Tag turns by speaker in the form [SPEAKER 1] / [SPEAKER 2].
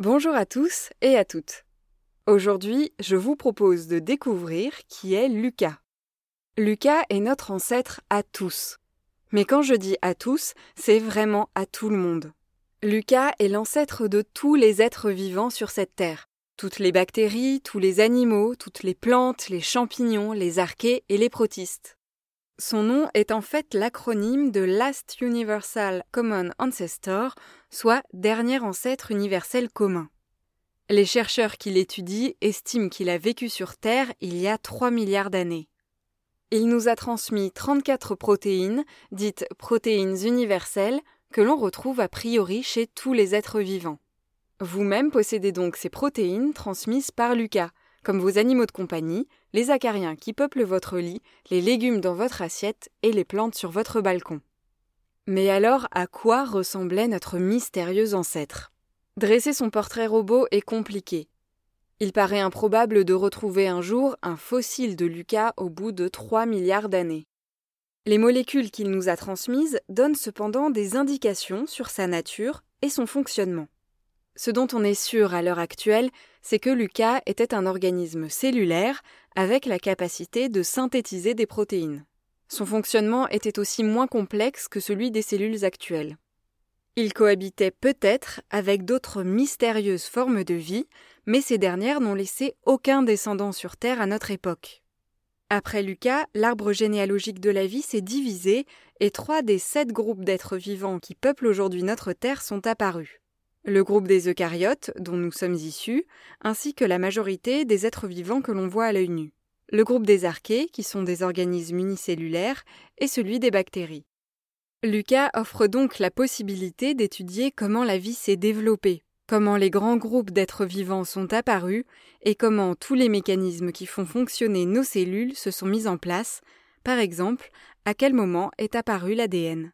[SPEAKER 1] Bonjour à tous et à toutes. Aujourd'hui, je vous propose de découvrir qui est Lucas. Lucas est notre ancêtre à tous. Mais quand je dis à tous, c'est vraiment à tout le monde. Lucas est l'ancêtre de tous les êtres vivants sur cette terre. Toutes les bactéries, tous les animaux, toutes les plantes, les champignons, les archées et les protistes. Son nom est en fait l'acronyme de Last Universal Common Ancestor, soit dernier ancêtre universel commun. Les chercheurs qui l'étudient estiment qu'il a vécu sur Terre il y a 3 milliards d'années. Il nous a transmis 34 protéines, dites protéines universelles, que l'on retrouve a priori chez tous les êtres vivants. Vous-même possédez donc ces protéines transmises par Lucas, comme vos animaux de compagnie, les acariens qui peuplent votre lit, les légumes dans votre assiette et les plantes sur votre balcon. Mais alors, à quoi ressemblait notre mystérieux ancêtre? Dresser son portrait robot est compliqué. Il paraît improbable de retrouver un jour un fossile de Lucas au bout de 3 milliards d'années. Les molécules qu'il nous a transmises donnent cependant des indications sur sa nature et son fonctionnement. Ce dont on est sûr à l'heure actuelle, c'est que Lucas était un organisme cellulaire avec la capacité de synthétiser des protéines. Son fonctionnement était aussi moins complexe que celui des cellules actuelles. Il cohabitait peut-être avec d'autres mystérieuses formes de vie, mais ces dernières n'ont laissé aucun descendant sur Terre à notre époque. Après Lucas, l'arbre généalogique de la vie s'est divisé et trois des sept groupes d'êtres vivants qui peuplent aujourd'hui notre Terre sont apparus. Le groupe des eucaryotes, dont nous sommes issus, ainsi que la majorité des êtres vivants que l'on voit à l'œil nu. Le groupe des archées, qui sont des organismes unicellulaires, et celui des bactéries. Lucas offre donc la possibilité d'étudier comment la vie s'est développée, comment les grands groupes d'êtres vivants sont apparus et comment tous les mécanismes qui font fonctionner nos cellules se sont mis en place, par exemple, à quel moment est apparu l'ADN.